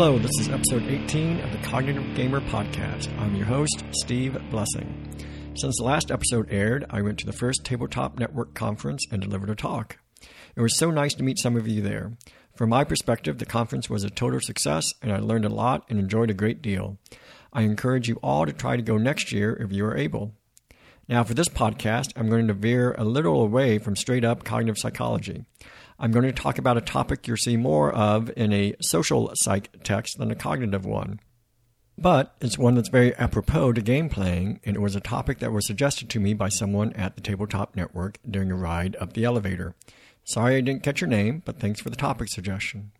Hello, this is episode 18 of the Cognitive Gamer Podcast. I'm your host, Steve Blessing. Since the last episode aired, I went to the first Tabletop Network conference and delivered a talk. It was so nice to meet some of you there. From my perspective, the conference was a total success and I learned a lot and enjoyed a great deal. I encourage you all to try to go next year if you are able. Now, for this podcast, I'm going to veer a little away from straight up cognitive psychology. I'm going to talk about a topic you'll see more of in a social psych text than a cognitive one. But it's one that's very apropos to game playing, and it was a topic that was suggested to me by someone at the Tabletop Network during a ride up the elevator. Sorry I didn't catch your name, but thanks for the topic suggestion.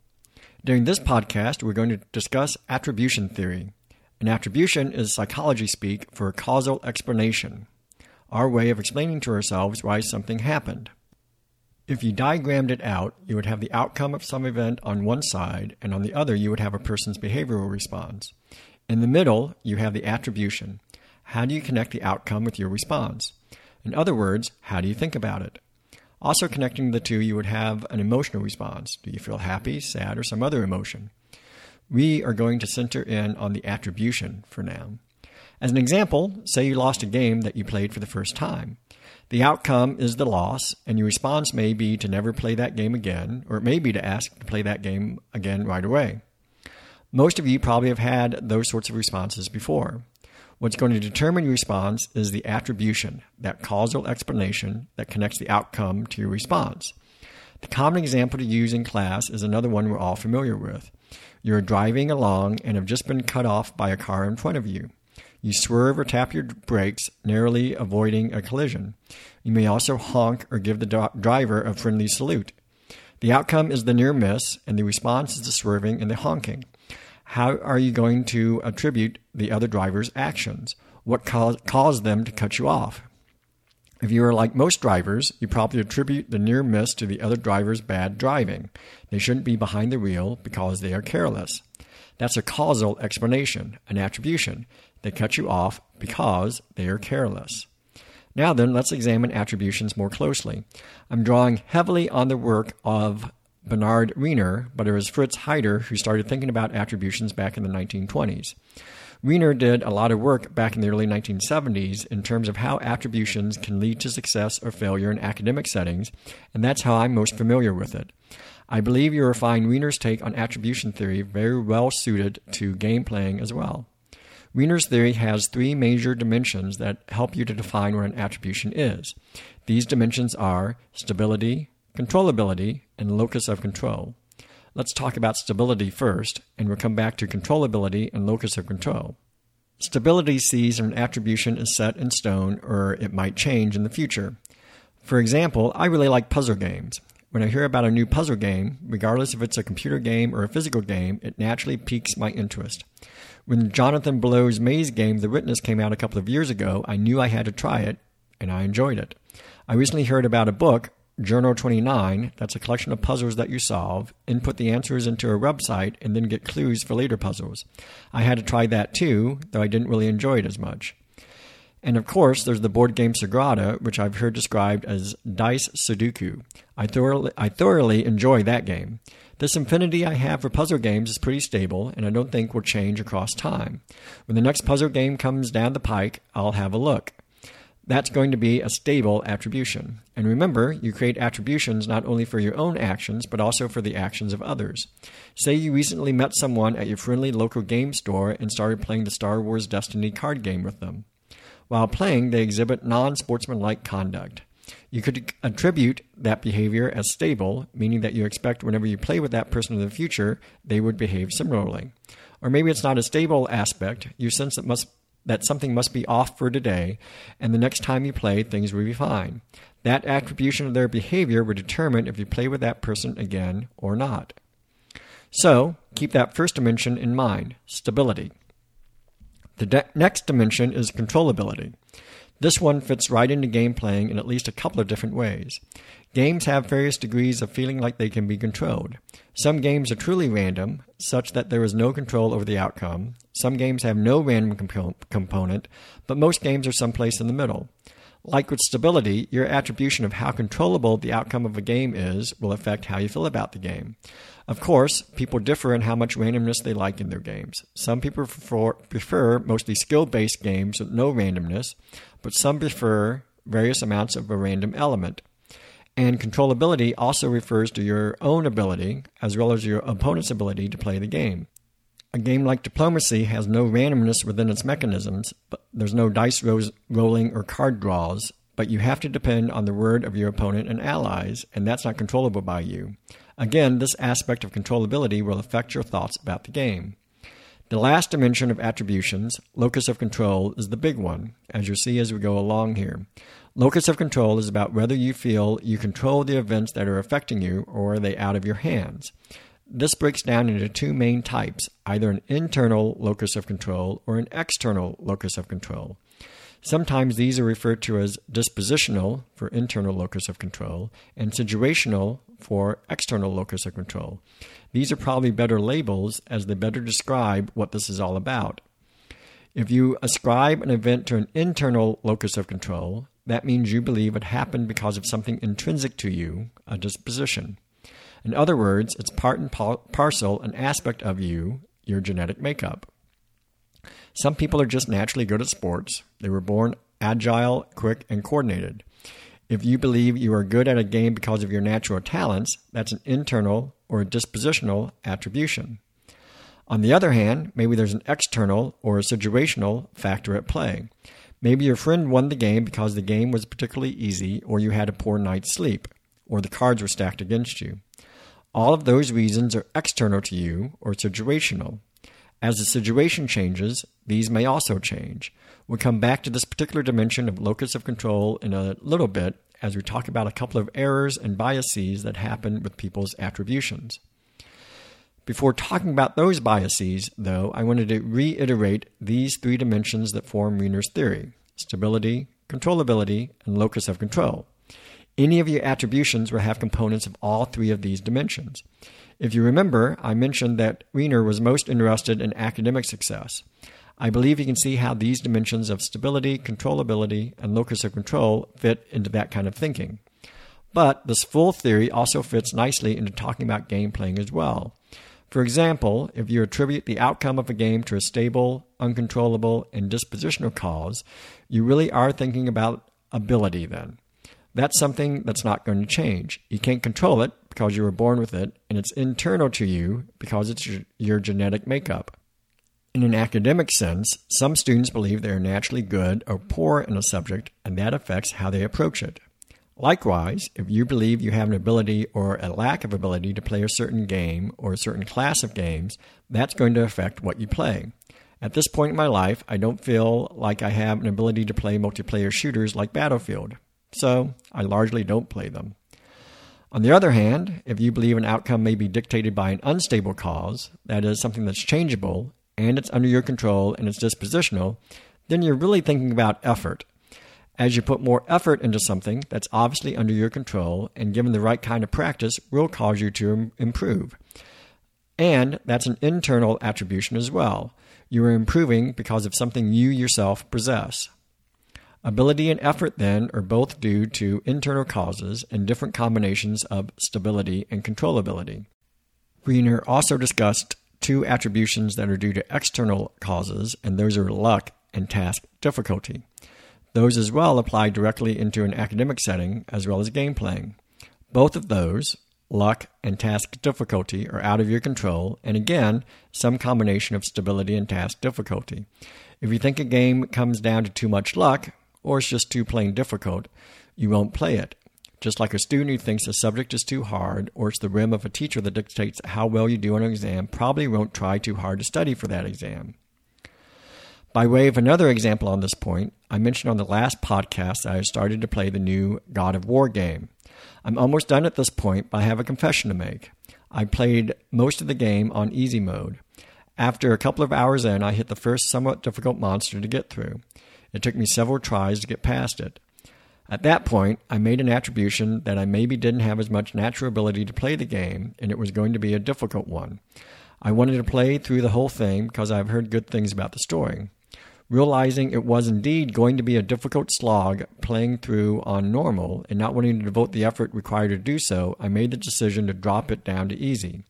During this podcast, we're going to discuss attribution theory. An attribution is psychology speak for causal explanation, our way of explaining to ourselves why something happened. If you diagrammed it out, you would have the outcome of some event on one side, and on the other, you would have a person's behavioral response. In the middle, you have the attribution. How do you connect the outcome with your response? In other words, how do you think about it? Also, connecting the two, you would have an emotional response. Do you feel happy, sad, or some other emotion? We are going to center in on the attribution for now. As an example, say you lost a game that you played for the first time. The outcome is the loss, and your response may be to never play that game again, or it may be to ask to play that game again right away. Most of you probably have had those sorts of responses before. What's going to determine your response is the attribution, that causal explanation that connects the outcome to your response. The common example to use in class is another one we're all familiar with. You're driving along and have just been cut off by a car in front of you. You swerve or tap your brakes, narrowly avoiding a collision. You may also honk or give the driver a friendly salute. The outcome is the near miss, and the response is the swerving and the honking. How are you going to attribute the other driver's actions? What caused, caused them to cut you off? If you are like most drivers, you probably attribute the near miss to the other driver's bad driving. They shouldn't be behind the wheel because they are careless. That's a causal explanation, an attribution. They cut you off because they are careless. Now then, let's examine attributions more closely. I'm drawing heavily on the work of Bernard Weiner, but it was Fritz Heider who started thinking about attributions back in the 1920s. Weiner did a lot of work back in the early 1970s in terms of how attributions can lead to success or failure in academic settings, and that's how I'm most familiar with it. I believe you will find Weiner's take on attribution theory very well suited to game playing as well. Weiner's theory has three major dimensions that help you to define what an attribution is. These dimensions are stability, controllability, and locus of control. Let's talk about stability first, and we'll come back to controllability and locus of control. Stability sees an attribution is set in stone or it might change in the future. For example, I really like puzzle games. When I hear about a new puzzle game, regardless if it's a computer game or a physical game, it naturally piques my interest. When Jonathan Blow's Maze game, The Witness, came out a couple of years ago, I knew I had to try it, and I enjoyed it. I recently heard about a book, Journal 29, that's a collection of puzzles that you solve, input the answers into a website, and then get clues for later puzzles. I had to try that too, though I didn't really enjoy it as much. And of course, there's the board game Sagrada, which I've heard described as dice Sudoku. I thoroughly, I thoroughly enjoy that game. This infinity I have for puzzle games is pretty stable, and I don't think will change across time. When the next puzzle game comes down the pike, I'll have a look. That's going to be a stable attribution. And remember, you create attributions not only for your own actions, but also for the actions of others. Say you recently met someone at your friendly local game store and started playing the Star Wars Destiny card game with them. While playing, they exhibit non sportsmanlike conduct. You could attribute that behavior as stable, meaning that you expect whenever you play with that person in the future, they would behave similarly. Or maybe it's not a stable aspect. You sense that must that something must be off for today, and the next time you play, things will be fine. That attribution of their behavior would determine if you play with that person again or not. So, keep that first dimension in mind stability. The de- next dimension is controllability. This one fits right into game playing in at least a couple of different ways. Games have various degrees of feeling like they can be controlled. Some games are truly random, such that there is no control over the outcome. Some games have no random comp- component, but most games are someplace in the middle. Like with stability, your attribution of how controllable the outcome of a game is will affect how you feel about the game. Of course, people differ in how much randomness they like in their games. Some people prefer, prefer mostly skill based games with no randomness, but some prefer various amounts of a random element. And controllability also refers to your own ability as well as your opponent's ability to play the game. A game like diplomacy has no randomness within its mechanisms, but there's no dice rolls, rolling or card draws, but you have to depend on the word of your opponent and allies, and that's not controllable by you. Again, this aspect of controllability will affect your thoughts about the game. The last dimension of attributions, locus of control, is the big one, as you'll see as we go along here. Locus of control is about whether you feel you control the events that are affecting you or are they out of your hands. This breaks down into two main types either an internal locus of control or an external locus of control. Sometimes these are referred to as dispositional for internal locus of control and situational for external locus of control. These are probably better labels as they better describe what this is all about. If you ascribe an event to an internal locus of control, that means you believe it happened because of something intrinsic to you, a disposition. In other words, it's part and parcel, an aspect of you, your genetic makeup. Some people are just naturally good at sports. They were born agile, quick, and coordinated. If you believe you are good at a game because of your natural talents, that's an internal or dispositional attribution. On the other hand, maybe there's an external or a situational factor at play. Maybe your friend won the game because the game was particularly easy, or you had a poor night's sleep, or the cards were stacked against you. All of those reasons are external to you or situational. As the situation changes, these may also change. We'll come back to this particular dimension of locus of control in a little bit as we talk about a couple of errors and biases that happen with people's attributions. Before talking about those biases, though, I wanted to reiterate these three dimensions that form Weiner's theory stability, controllability, and locus of control. Any of your attributions will have components of all three of these dimensions. If you remember, I mentioned that Weiner was most interested in academic success. I believe you can see how these dimensions of stability, controllability, and locus of control fit into that kind of thinking. But this full theory also fits nicely into talking about game playing as well. For example, if you attribute the outcome of a game to a stable, uncontrollable, and dispositional cause, you really are thinking about ability then. That's something that's not going to change. You can't control it because you were born with it, and it's internal to you because it's your, your genetic makeup. In an academic sense, some students believe they are naturally good or poor in a subject, and that affects how they approach it. Likewise, if you believe you have an ability or a lack of ability to play a certain game or a certain class of games, that's going to affect what you play. At this point in my life, I don't feel like I have an ability to play multiplayer shooters like Battlefield, so I largely don't play them. On the other hand, if you believe an outcome may be dictated by an unstable cause, that is, something that's changeable, and it's under your control and it's dispositional, then you're really thinking about effort. As you put more effort into something that's obviously under your control and given the right kind of practice will cause you to improve. And that's an internal attribution as well. You are improving because of something you yourself possess. Ability and effort, then, are both due to internal causes and different combinations of stability and controllability. Weiner also discussed two attributions that are due to external causes, and those are luck and task difficulty. Those as well apply directly into an academic setting as well as game playing. Both of those, luck and task difficulty, are out of your control, and again, some combination of stability and task difficulty. If you think a game comes down to too much luck, or it's just too plain difficult, you won't play it. Just like a student who thinks a subject is too hard, or it's the whim of a teacher that dictates how well you do on an exam, probably won't try too hard to study for that exam. By way of another example on this point, I mentioned on the last podcast that I started to play the new God of War game. I'm almost done at this point, but I have a confession to make. I played most of the game on easy mode. After a couple of hours in, I hit the first somewhat difficult monster to get through. It took me several tries to get past it. At that point, I made an attribution that I maybe didn't have as much natural ability to play the game, and it was going to be a difficult one. I wanted to play through the whole thing because I've heard good things about the story. Realizing it was indeed going to be a difficult slog playing through on normal and not wanting to devote the effort required to do so, I made the decision to drop it down to easy.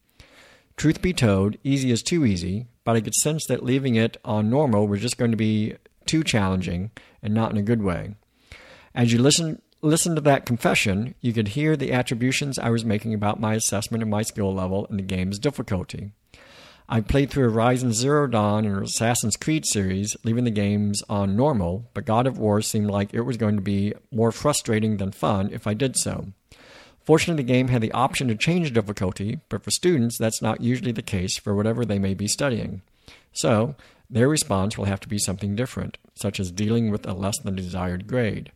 Truth be told, easy is too easy, but I could sense that leaving it on normal was just going to be too challenging and not in a good way. As you listen listen to that confession, you could hear the attributions I was making about my assessment of my skill level and the game's difficulty. I played through Horizon Zero Dawn and Assassin's Creed series, leaving the games on normal, but God of War seemed like it was going to be more frustrating than fun if I did so. Fortunately, the game had the option to change difficulty, but for students, that's not usually the case for whatever they may be studying. So, their response will have to be something different, such as dealing with a less than desired grade.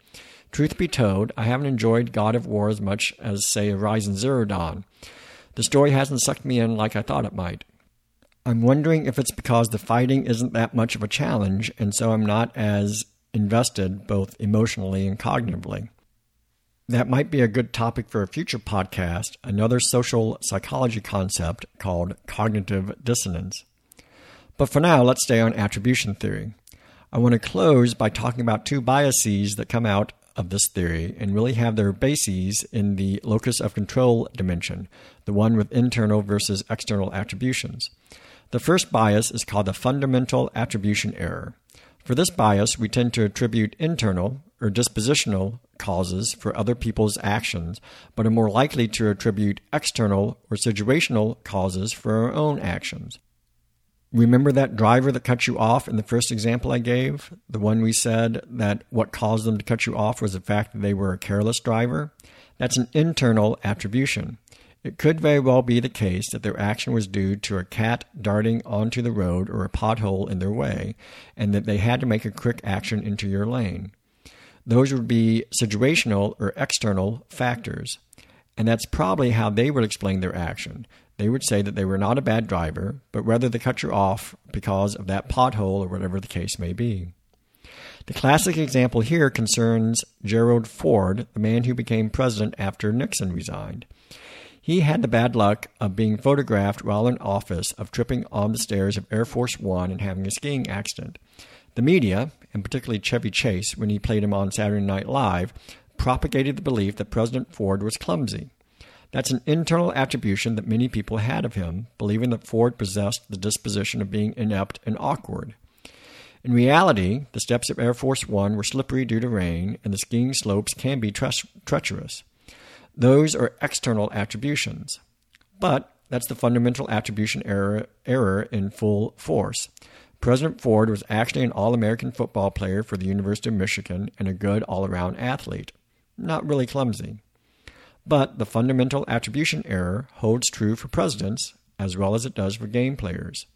Truth be told, I haven't enjoyed God of War as much as, say, Horizon Zero Dawn. The story hasn't sucked me in like I thought it might. I'm wondering if it's because the fighting isn't that much of a challenge, and so I'm not as invested both emotionally and cognitively. That might be a good topic for a future podcast, another social psychology concept called cognitive dissonance. But for now, let's stay on attribution theory. I want to close by talking about two biases that come out of this theory and really have their bases in the locus of control dimension, the one with internal versus external attributions. The first bias is called the fundamental attribution error. For this bias, we tend to attribute internal or dispositional causes for other people's actions, but are more likely to attribute external or situational causes for our own actions. Remember that driver that cut you off in the first example I gave? The one we said that what caused them to cut you off was the fact that they were a careless driver? That's an internal attribution. It could very well be the case that their action was due to a cat darting onto the road or a pothole in their way, and that they had to make a quick action into your lane. Those would be situational or external factors. And that's probably how they would explain their action. They would say that they were not a bad driver, but rather they cut you off because of that pothole or whatever the case may be. The classic example here concerns Gerald Ford, the man who became president after Nixon resigned. He had the bad luck of being photographed while in office of tripping on the stairs of Air Force One and having a skiing accident. The media, and particularly Chevy Chase, when he played him on Saturday Night Live, propagated the belief that President Ford was clumsy. That's an internal attribution that many people had of him, believing that Ford possessed the disposition of being inept and awkward. In reality, the steps of Air Force One were slippery due to rain, and the skiing slopes can be tre- treacherous. Those are external attributions. But that's the fundamental attribution error, error in full force. President Ford was actually an All American football player for the University of Michigan and a good all around athlete. Not really clumsy. But the fundamental attribution error holds true for presidents as well as it does for game players.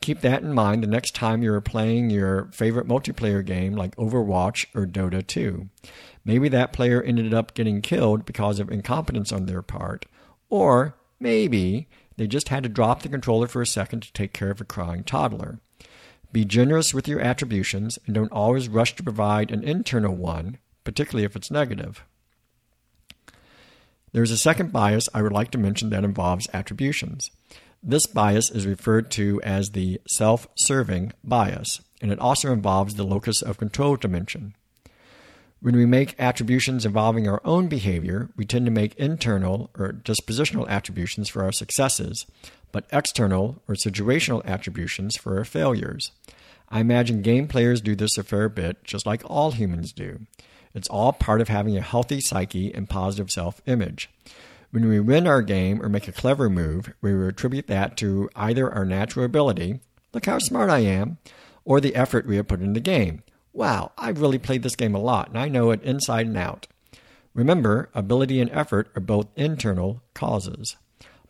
Keep that in mind the next time you're playing your favorite multiplayer game like Overwatch or Dota 2. Maybe that player ended up getting killed because of incompetence on their part, or maybe they just had to drop the controller for a second to take care of a crying toddler. Be generous with your attributions and don't always rush to provide an internal one, particularly if it's negative. There's a second bias I would like to mention that involves attributions. This bias is referred to as the self serving bias, and it also involves the locus of control dimension. When we make attributions involving our own behavior, we tend to make internal or dispositional attributions for our successes, but external or situational attributions for our failures. I imagine game players do this a fair bit, just like all humans do. It's all part of having a healthy psyche and positive self image. When we win our game or make a clever move, we attribute that to either our natural ability, look how smart I am, or the effort we have put in the game, wow, I've really played this game a lot and I know it inside and out. Remember, ability and effort are both internal causes.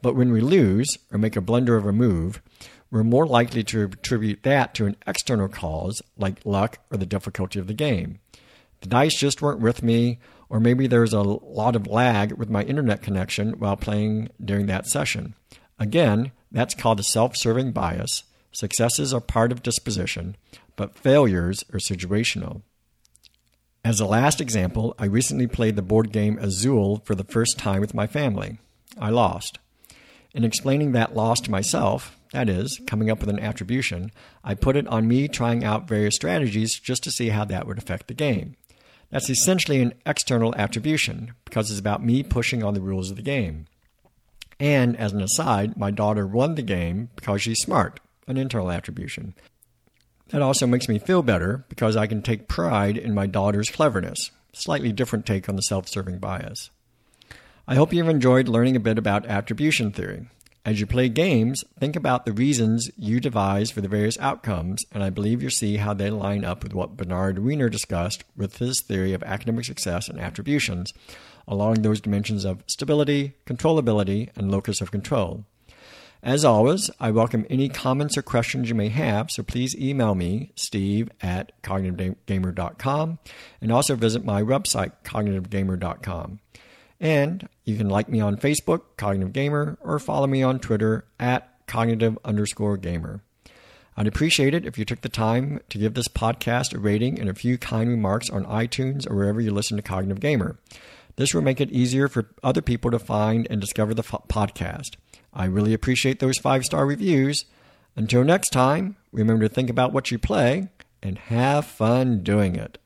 But when we lose or make a blunder of a move, we're more likely to attribute that to an external cause like luck or the difficulty of the game. The dice just weren't with me, or maybe there's a lot of lag with my internet connection while playing during that session. Again, that's called a self serving bias. Successes are part of disposition, but failures are situational. As a last example, I recently played the board game Azul for the first time with my family. I lost. In explaining that loss to myself, that is, coming up with an attribution, I put it on me trying out various strategies just to see how that would affect the game. That's essentially an external attribution because it's about me pushing on the rules of the game. And as an aside, my daughter won the game because she's smart, an internal attribution. That also makes me feel better because I can take pride in my daughter's cleverness. Slightly different take on the self serving bias. I hope you've enjoyed learning a bit about attribution theory. As you play games, think about the reasons you devise for the various outcomes, and I believe you'll see how they line up with what Bernard Weiner discussed with his theory of academic success and attributions, along those dimensions of stability, controllability, and locus of control. As always, I welcome any comments or questions you may have, so please email me, steve at cognitivegamer.com, and also visit my website, cognitivegamer.com. And you can like me on Facebook, Cognitive Gamer, or follow me on Twitter at cognitive underscore gamer. I'd appreciate it if you took the time to give this podcast a rating and a few kind remarks on iTunes or wherever you listen to Cognitive Gamer. This will make it easier for other people to find and discover the podcast. I really appreciate those five star reviews. Until next time, remember to think about what you play and have fun doing it.